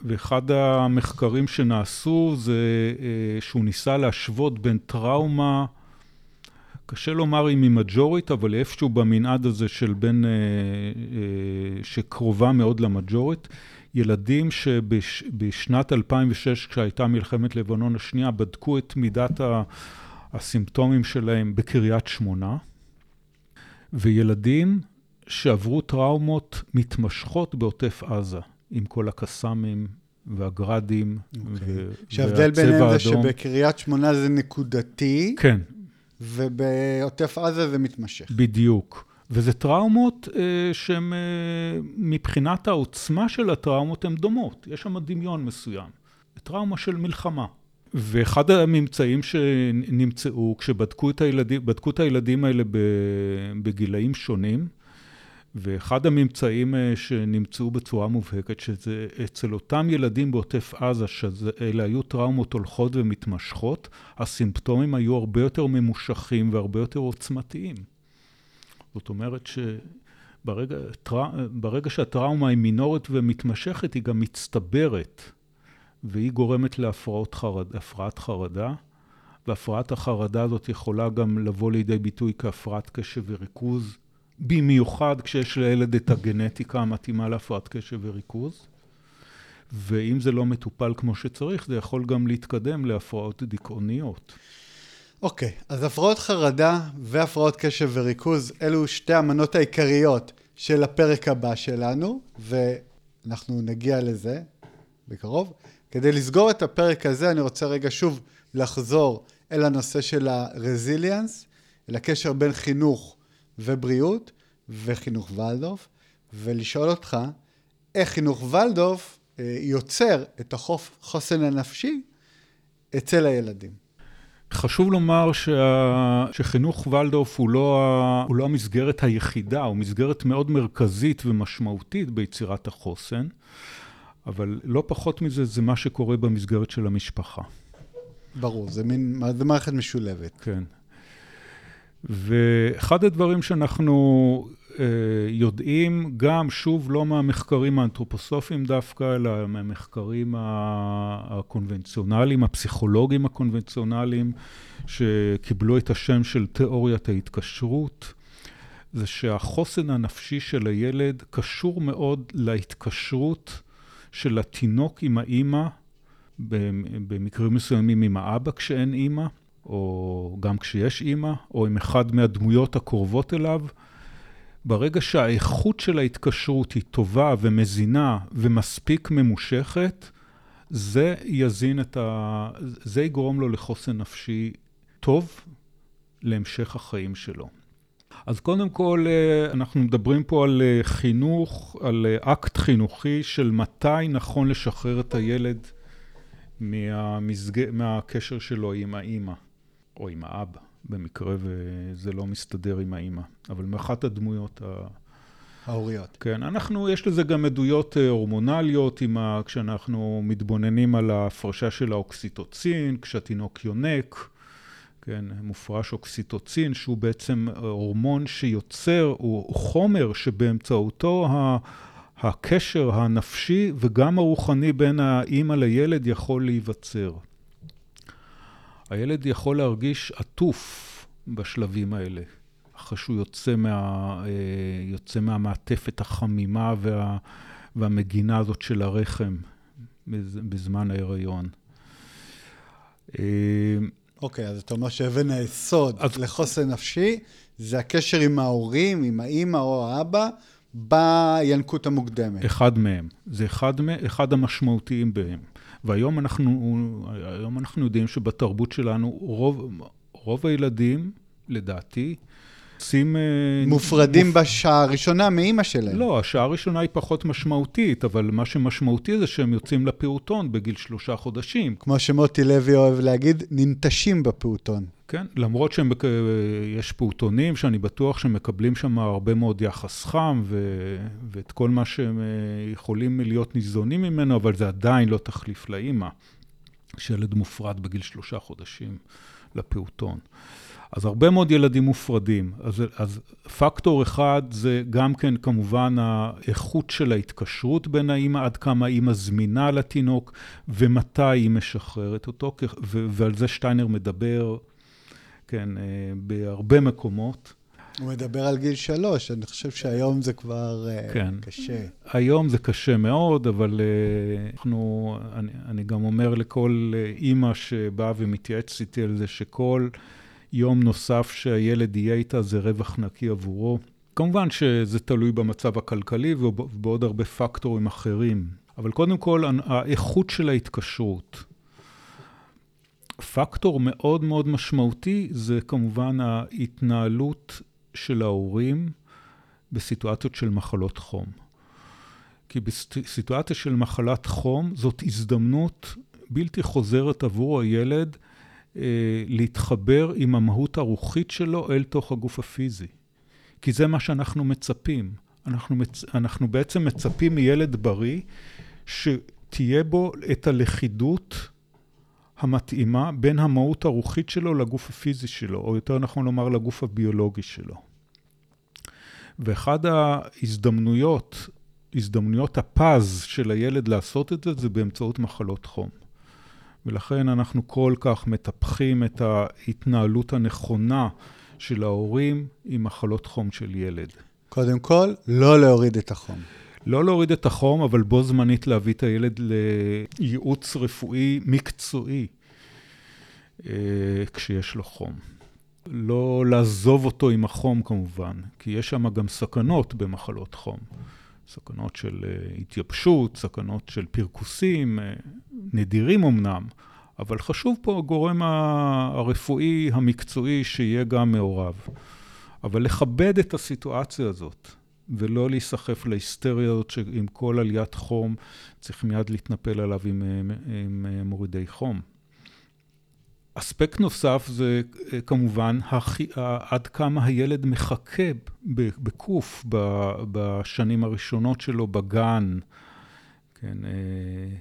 ואחד המחקרים שנעשו זה אה, שהוא ניסה להשוות בין טראומה, קשה לומר אם היא מג'ורית, אבל איפשהו במנעד הזה של בין, אה, אה, שקרובה מאוד למג'ורית, ילדים שבשנת 2006, כשהייתה מלחמת לבנון השנייה, בדקו את מידת הסימפטומים שלהם בקריית שמונה, וילדים שעברו טראומות מתמשכות בעוטף עזה. עם כל הקסאמים והגראדים okay. אוקיי. שההבדל ביניהם זה שבקריית שמונה זה נקודתי. כן. ובעוטף עזה זה מתמשך. בדיוק. וזה טראומות אה, שהן, אה, מבחינת העוצמה של הטראומות, הן דומות. יש שם דמיון מסוים. טראומה של מלחמה. ואחד הממצאים שנמצאו, כשבדקו את הילדים, את הילדים האלה בגילאים שונים, ואחד הממצאים אה, שנמצאו בצורה מובהקת, שזה אצל אותם ילדים בעוטף עזה, שאלה היו טראומות הולכות ומתמשכות, הסימפטומים היו הרבה יותר ממושכים והרבה יותר עוצמתיים. זאת אומרת שברגע טרא, שהטראומה היא מינורית ומתמשכת, היא גם מצטברת, והיא גורמת להפרעת חרד, חרדה. והפרעת החרדה הזאת יכולה גם לבוא לידי ביטוי כהפרעת קשב וריכוז, במיוחד כשיש לילד את הגנטיקה המתאימה להפרעת קשב וריכוז. ואם זה לא מטופל כמו שצריך, זה יכול גם להתקדם להפרעות דיכאוניות. אוקיי, okay, אז הפרעות חרדה והפרעות קשב וריכוז, אלו שתי המנות העיקריות של הפרק הבא שלנו, ואנחנו נגיע לזה בקרוב. כדי לסגור את הפרק הזה, אני רוצה רגע שוב לחזור אל הנושא של הרזיליאנס, אל הקשר בין חינוך ובריאות וחינוך ולדורף, ולשאול אותך איך חינוך ולדורף אה, יוצר את החוסן הנפשי אצל הילדים. חשוב לומר שה... שחינוך ולדורף הוא לא, ה... הוא לא המסגרת היחידה, הוא מסגרת מאוד מרכזית ומשמעותית ביצירת החוסן, אבל לא פחות מזה, זה מה שקורה במסגרת של המשפחה. ברור, זה מין, זה מערכת משולבת. כן. ואחד הדברים שאנחנו אה, יודעים, גם, שוב, לא מהמחקרים האנתרופוסופיים דווקא, אלא מהמחקרים הקונבנציונליים, הפסיכולוגיים הקונבנציונליים, שקיבלו את השם של תיאוריית ההתקשרות, זה שהחוסן הנפשי של הילד קשור מאוד להתקשרות של התינוק עם האימא, במקרים מסוימים עם האבא כשאין אימא. או גם כשיש אימא, או עם אחד מהדמויות הקרובות אליו, ברגע שהאיכות של ההתקשרות היא טובה ומזינה ומספיק ממושכת, זה יזין את ה... זה יגרום לו לחוסן נפשי טוב להמשך החיים שלו. אז קודם כל, אה, אנחנו מדברים פה על אה, חינוך, על אה, אקט חינוכי של מתי נכון לשחרר את הילד מהמסג... מהקשר שלו עם האימא. או עם האבא, במקרה וזה לא מסתדר עם האימא, אבל מאחת הדמויות ה... ההוריות. כן, אנחנו, יש לזה גם עדויות אה, הורמונליות, ה, כשאנחנו מתבוננים על ההפרשה של האוקסיטוצין, כשהתינוק יונק, כן, מופרש אוקסיטוצין, שהוא בעצם הורמון שיוצר, הוא חומר שבאמצעותו ה... הקשר הנפשי וגם הרוחני בין האימא לילד יכול להיווצר. הילד יכול להרגיש עטוף בשלבים האלה, אחרי שהוא יוצא, מה, אה, יוצא מהמעטפת החמימה וה, והמגינה הזאת של הרחם בזמן ההיריון. אה, אוקיי, okay, אז אתה אומר שאבן היסוד אז... לחוסן נפשי זה הקשר עם ההורים, עם האימא או האבא, בינקות המוקדמת. אחד מהם. זה אחד, אחד המשמעותיים בהם. והיום אנחנו, היום אנחנו יודעים שבתרבות שלנו רוב, רוב הילדים, לדעתי, עושים... אה, מופרדים מופ... בשעה הראשונה מאימא שלהם. לא, השעה הראשונה היא פחות משמעותית, אבל מה שמשמעותי זה שהם יוצאים לפעוטון בגיל שלושה חודשים. כמו שמוטי לוי אוהב להגיד, ננטשים בפעוטון. כן, למרות שיש פעוטונים שאני בטוח שמקבלים שם הרבה מאוד יחס חם ו... ואת כל מה שהם אה, יכולים להיות ניזונים ממנו, אבל זה עדיין לא תחליף לאימא, שילד מופרד בגיל שלושה חודשים לפעוטון. אז הרבה מאוד ילדים מופרדים. אז, אז פקטור אחד זה גם כן כמובן האיכות של ההתקשרות בין האימא, עד כמה האימא זמינה לתינוק ומתי היא משחררת אותו, ו- ועל זה שטיינר מדבר, כן, אה, בהרבה מקומות. הוא מדבר על גיל שלוש, אני חושב שהיום זה כבר אה, כן. קשה. היום זה קשה מאוד, אבל אה, אנחנו, אני, אני גם אומר לכל אימא שבאה ומתייעץ איתי על זה, שכל... יום נוסף שהילד יהיה איתה זה רווח נקי עבורו. כמובן שזה תלוי במצב הכלכלי ובעוד הרבה פקטורים אחרים, אבל קודם כל האיכות של ההתקשרות. פקטור מאוד מאוד משמעותי זה כמובן ההתנהלות של ההורים בסיטואציות של מחלות חום. כי בסיטואציה של מחלת חום זאת הזדמנות בלתי חוזרת עבור הילד אה, להתחבר עם המהות הרוחית שלו אל תוך הגוף הפיזי. כי זה מה שאנחנו מצפים. אנחנו, מצ... אנחנו בעצם מצפים מילד בריא שתהיה בו את הלכידות המתאימה בין המהות הרוחית שלו לגוף הפיזי שלו, או יותר נכון לומר לגוף הביולוגי שלו. ואחד ההזדמנויות, הזדמנויות הפז של הילד לעשות את זה, זה באמצעות מחלות חום. ולכן אנחנו כל כך מטפחים את ההתנהלות הנכונה של ההורים עם מחלות חום של ילד. קודם כל, לא להוריד את החום. לא להוריד את החום, אבל בו זמנית להביא את הילד לייעוץ רפואי מקצועי אה, כשיש לו חום. לא לעזוב אותו עם החום כמובן, כי יש שם גם סכנות במחלות חום. סכנות של uh, התייבשות, סכנות של פרכוסים, uh, נדירים אמנם, אבל חשוב פה הגורם הרפואי המקצועי שיהיה גם מעורב. אבל לכבד את הסיטואציה הזאת, ולא להיסחף להיסטריה הזאת שעם כל עליית חום צריך מיד להתנפל עליו עם, עם, עם מורידי חום. אספקט נוסף זה אה, כמובן הכי, עד כמה הילד מחכה בקוף בשנים הראשונות שלו בגן. כן, אה,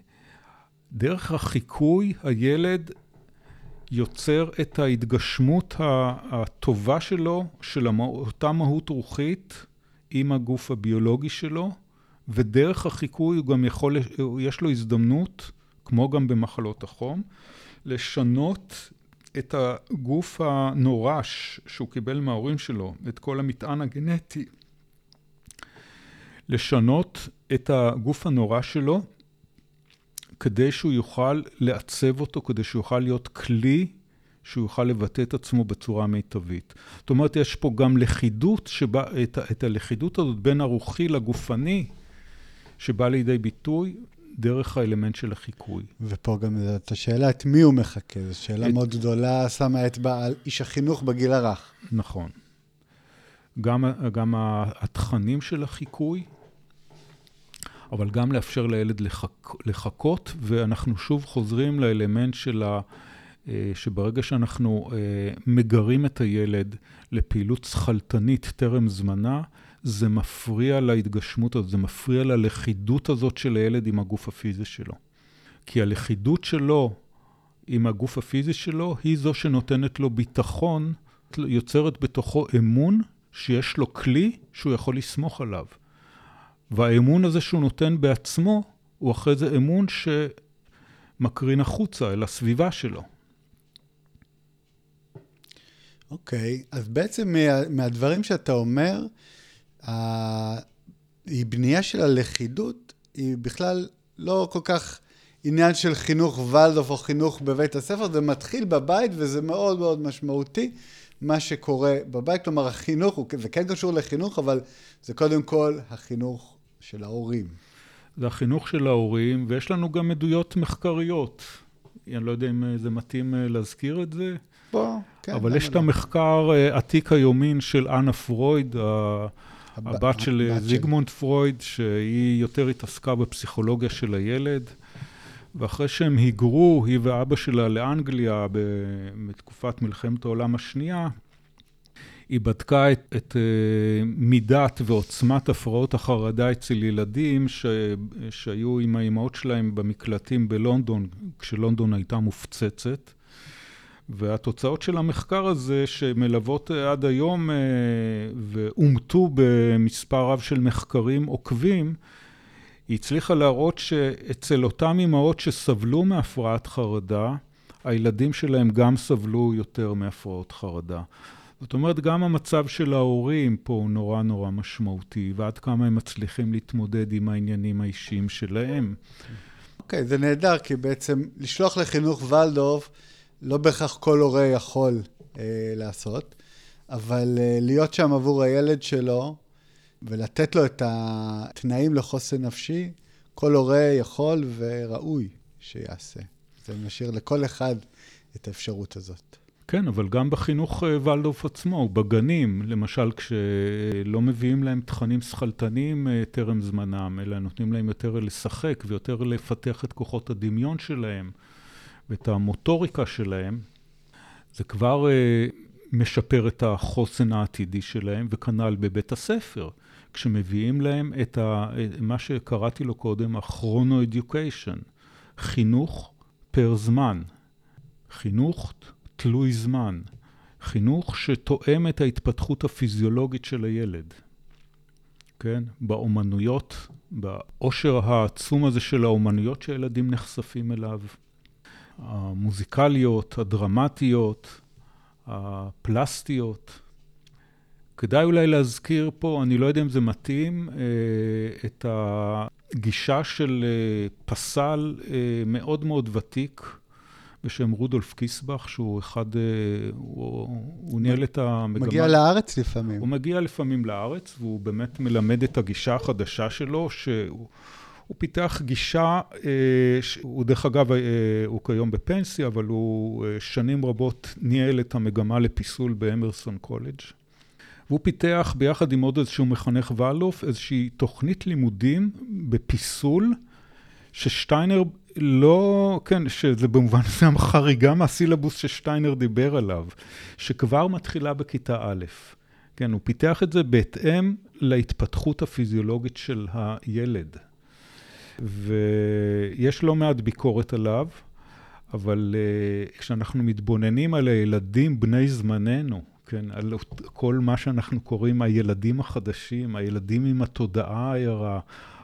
דרך החיקוי הילד יוצר את ההתגשמות הטובה שלו, של אותה מהות רוחית עם הגוף הביולוגי שלו, ודרך החיקוי הוא גם יכול, יש לו הזדמנות, כמו גם במחלות החום, לשנות את הגוף הנורש שהוא קיבל מההורים שלו, את כל המטען הגנטי, לשנות את הגוף הנורש שלו כדי שהוא יוכל לעצב אותו, כדי שהוא יוכל להיות כלי שהוא יוכל לבטא את עצמו בצורה מיטבית. זאת אומרת, יש פה גם לכידות, שבה, את, את הלכידות הזאת בין הרוחי לגופני, שבא לידי ביטוי דרך האלמנט של החיקוי. ופה גם את השאלה את מי הוא מחכה, זו שאלה את... מאוד גדולה, שמה את בעל איש החינוך בגיל הרך. נכון. גם, גם התכנים של החיקוי, אבל גם לאפשר לילד לחכ... לחכות, ואנחנו שוב חוזרים לאלמנט של ה... אה, שברגע שאנחנו אה, מגרים את הילד לפעילות שכלתנית טרם זמנה, זה מפריע להתגשמות הזאת, זה מפריע ללכידות הזאת של הילד עם הגוף הפיזי שלו. כי הלכידות שלו עם הגוף הפיזי שלו היא זו שנותנת לו ביטחון, יוצרת בתוכו אמון שיש לו כלי שהוא יכול לסמוך עליו. והאמון הזה שהוא נותן בעצמו, הוא אחרי זה אמון שמקרין החוצה אל הסביבה שלו. אוקיי, okay, אז בעצם מה, מהדברים שאתה אומר, היא בנייה של הלכידות היא בכלל לא כל כך עניין של חינוך ולדוף או חינוך בבית הספר, זה מתחיל בבית וזה מאוד מאוד משמעותי מה שקורה בבית. כלומר, החינוך, זה כן קשור לחינוך, אבל זה קודם כל החינוך של ההורים. זה החינוך של ההורים, ויש לנו גם עדויות מחקריות. אני לא יודע אם זה מתאים אה, להזכיר את זה. בוא, כן. אבל יש את לא? המחקר אה, עתיק היומין של אנה פרויד, הבת של אה, זיגמונד פרויד, שהיא יותר התעסקה בפסיכולוגיה של הילד. ואחרי שהם היגרו, היא ואבא שלה לאנגליה בתקופת מלחמת העולם השנייה, היא בדקה את, את אה, מידת ועוצמת הפרעות החרדה אצל ילדים ש, שהיו עם האימהות שלהם במקלטים בלונדון, כשלונדון הייתה מופצצת. והתוצאות של המחקר הזה, שמלוות עד היום אה, ואומתו במספר רב של מחקרים עוקבים, היא הצליחה להראות שאצל אותם אימהות שסבלו מהפרעת חרדה, הילדים שלהם גם סבלו יותר מהפרעות חרדה. זאת אומרת, גם המצב של ההורים פה הוא נורא נורא משמעותי, ועד כמה הם מצליחים להתמודד עם העניינים האישיים שלהם. אוקיי, okay, זה נהדר, כי בעצם לשלוח לחינוך ולדורף, לא בהכרח כל הורה יכול אה, לעשות, אבל אה, להיות שם עבור הילד שלו, ולתת לו את התנאים לחוסן נפשי, כל הורה יכול וראוי שיעשה. זה משאיר לכל אחד את האפשרות הזאת. כן, אבל גם בחינוך אה, ולדורף עצמו, בגנים, למשל, כשלא מביאים להם תכנים שכלתניים אה, טרם זמנם, אלא נותנים להם יותר לשחק ויותר לפתח את כוחות הדמיון שלהם ואת המוטוריקה שלהם, זה כבר אה, משפר את החוסן העתידי שלהם, וכנ"ל בבית הספר. כשמביאים להם את ה, מה שקראתי לו קודם, הכרונו-אדיוקיישן, חינוך פר זמן, חינוך תלוי זמן, חינוך שתואם את ההתפתחות הפיזיולוגית של הילד, כן? באומנויות, בעושר העצום הזה של האומנויות שהילדים נחשפים אליו, המוזיקליות, הדרמטיות, הפלסטיות. כדאי אולי להזכיר פה, אני לא יודע אם זה מתאים, אה, את הגישה של אה, פסל אה, מאוד מאוד ותיק בשם רודולף קיסבך, שהוא אחד, הוא, הוא ניהל את המגמה. מגיע לארץ לפעמים. הוא מגיע לפעמים לארץ, והוא באמת מלמד את הגישה החדשה שלו, שהוא... הוא פיתח גישה, הוא דרך אגב, הוא כיום בפנסיה, אבל הוא שנים רבות ניהל את המגמה לפיסול באמרסון קולג'. והוא פיתח ביחד עם עוד איזשהו מחנך ואלוף איזושהי תוכנית לימודים בפיסול, ששטיינר לא, כן, שזה במובן מסוים חריגה מהסילבוס ששטיינר דיבר עליו, שכבר מתחילה בכיתה א'. כן, הוא פיתח את זה בהתאם להתפתחות הפיזיולוגית של הילד. ויש לא מעט ביקורת עליו, אבל uh, כשאנחנו מתבוננים על הילדים בני זמננו, כן, על כל מה שאנחנו קוראים הילדים החדשים, הילדים עם התודעה הערה,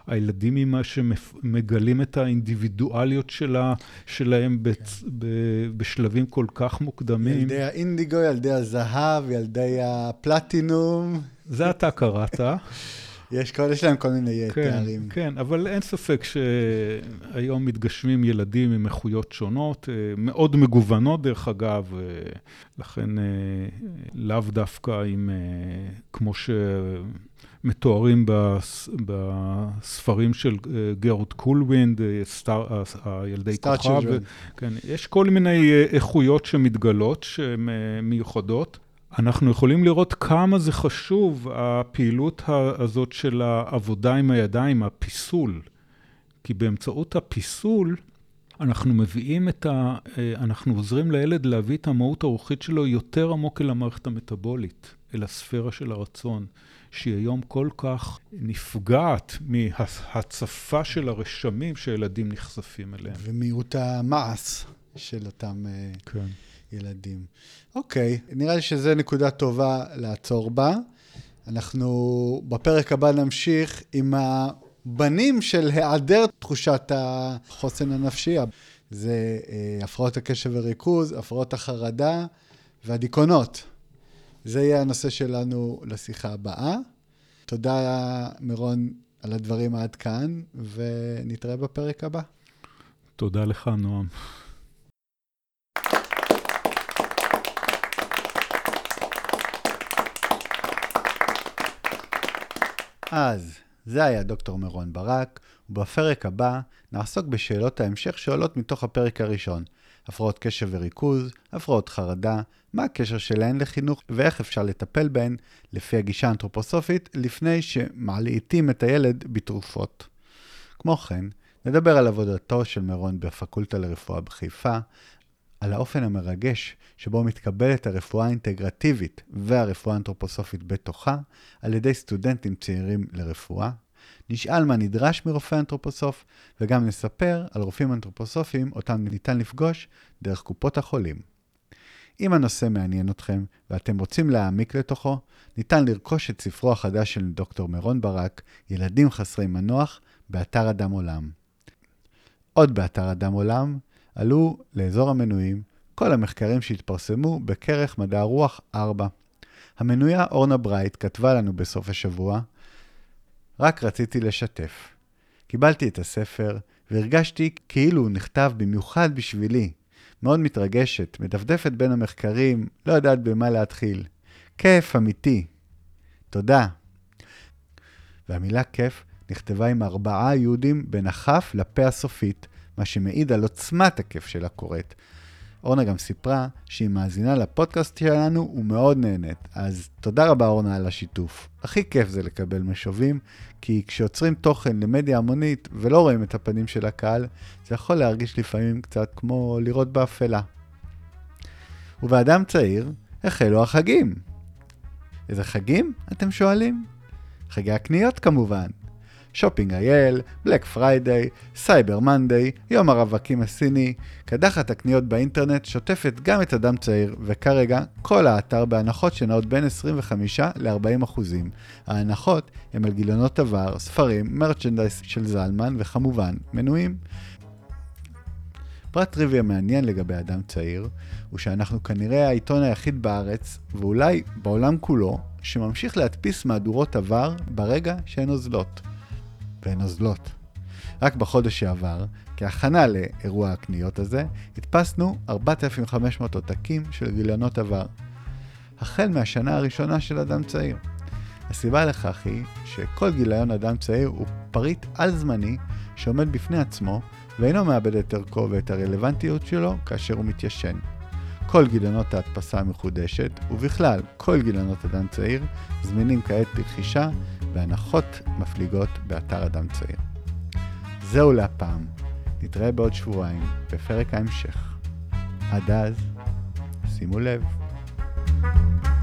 הילדים עם מה שמגלים את האינדיבידואליות שלה, שלהם כן. בצ... ב... בשלבים כל כך מוקדמים. ילדי האינדיגו, ילדי הזהב, ילדי הפלטינום. זה אתה קראת. יש כל, יש להם כל מיני כן, תארים. כן, אבל אין ספק שהיום מתגשמים ילדים עם איכויות שונות, אה, מאוד מגוונות דרך אגב, אה, לכן אה, לאו דווקא עם, כמו שמתוארים בספרים של גרד קולווינד, סטאר, הילדי כוכב. כן, יש כל מיני איכויות שמתגלות, שהן מיוחדות. אנחנו יכולים לראות כמה זה חשוב, הפעילות הזאת של העבודה עם הידיים, הפיסול. כי באמצעות הפיסול, אנחנו מביאים את ה... אנחנו עוזרים לילד להביא את המהות הרוחית שלו יותר עמוק אל המערכת המטבולית, אל הספירה של הרצון, שהיא היום כל כך נפגעת מהצפה של הרשמים שילדים נחשפים אליהם. ומהות המעש של אותם... כן. ילדים. אוקיי, נראה לי שזו נקודה טובה לעצור בה. אנחנו בפרק הבא נמשיך עם הבנים של היעדר תחושת החוסן הנפשי. זה אה, הפרעות הקשב וריכוז, הפרעות החרדה והדיכאונות. זה יהיה הנושא שלנו לשיחה הבאה. תודה, מירון, על הדברים עד כאן, ונתראה בפרק הבא. תודה לך, נועם. אז, זה היה דוקטור מירון ברק, ובפרק הבא נעסוק בשאלות ההמשך שעולות מתוך הפרק הראשון. הפרעות קשב וריכוז, הפרעות חרדה, מה הקשר שלהן לחינוך ואיך אפשר לטפל בהן לפי הגישה האנתרופוסופית לפני שמעליתים את הילד בתרופות. כמו כן, נדבר על עבודתו של מירון בפקולטה לרפואה בחיפה, על האופן המרגש שבו מתקבלת הרפואה האינטגרטיבית והרפואה האנתרופוסופית בתוכה על ידי סטודנטים צעירים לרפואה. נשאל מה נדרש מרופא אנתרופוסוף, וגם נספר על רופאים אנתרופוסופיים אותם ניתן לפגוש דרך קופות החולים. אם הנושא מעניין אתכם ואתם רוצים להעמיק לתוכו, ניתן לרכוש את ספרו החדש של דוקטור מירון ברק, ילדים חסרי מנוח, באתר אדם עולם. עוד באתר אדם עולם, עלו לאזור המנויים כל המחקרים שהתפרסמו בכרך מדע הרוח 4. המנויה אורנה ברייט כתבה לנו בסוף השבוע, רק רציתי לשתף. קיבלתי את הספר והרגשתי כאילו הוא נכתב במיוחד בשבילי. מאוד מתרגשת, מדפדפת בין המחקרים, לא יודעת במה להתחיל. כיף אמיתי. תודה. והמילה כיף נכתבה עם ארבעה יהודים בין הכף לפה הסופית, מה שמעיד על עוצמת הכיף של הקוראת. אורנה גם סיפרה שהיא מאזינה לפודקאסט שלנו ומאוד נהנית, אז תודה רבה אורנה על השיתוף. הכי כיף זה לקבל משובים, כי כשיוצרים תוכן למדיה המונית ולא רואים את הפנים של הקהל, זה יכול להרגיש לפעמים קצת כמו לראות באפלה. ובאדם צעיר החלו החגים. איזה חגים? אתם שואלים? חגי הקניות כמובן. Shopping IL, Black Friday, Cyber Monday, יום הרווקים הסיני, קדחת הקניות באינטרנט שוטפת גם את אדם צעיר, וכרגע כל האתר בהנחות שנעות בין 25 ל-40 אחוזים. ההנחות הם על גיליונות עבר, ספרים, merchandise של זלמן, וכמובן, מנויים. פרט טריוויה מעניין לגבי אדם צעיר, הוא שאנחנו כנראה העיתון היחיד בארץ, ואולי בעולם כולו, שממשיך להדפיס מהדורות עבר ברגע שהן אוזלות. והן אוזלות. רק בחודש שעבר, כהכנה לאירוע הקניות הזה, הדפסנו 4,500 עותקים של גיליונות עבר. החל מהשנה הראשונה של אדם צעיר. הסיבה לכך היא שכל גיליון אדם צעיר הוא פריט על-זמני שעומד בפני עצמו ואינו מאבד את ערכו ואת הרלוונטיות שלו כאשר הוא מתיישן. כל גיליונות ההדפסה המחודשת, ובכלל כל גיליונות אדם צעיר, זמינים כעת לרכישה והנחות מפליגות באתר אדם צעיר. זהו להפעם, נתראה בעוד שבועיים בפרק ההמשך. עד אז, שימו לב. thank you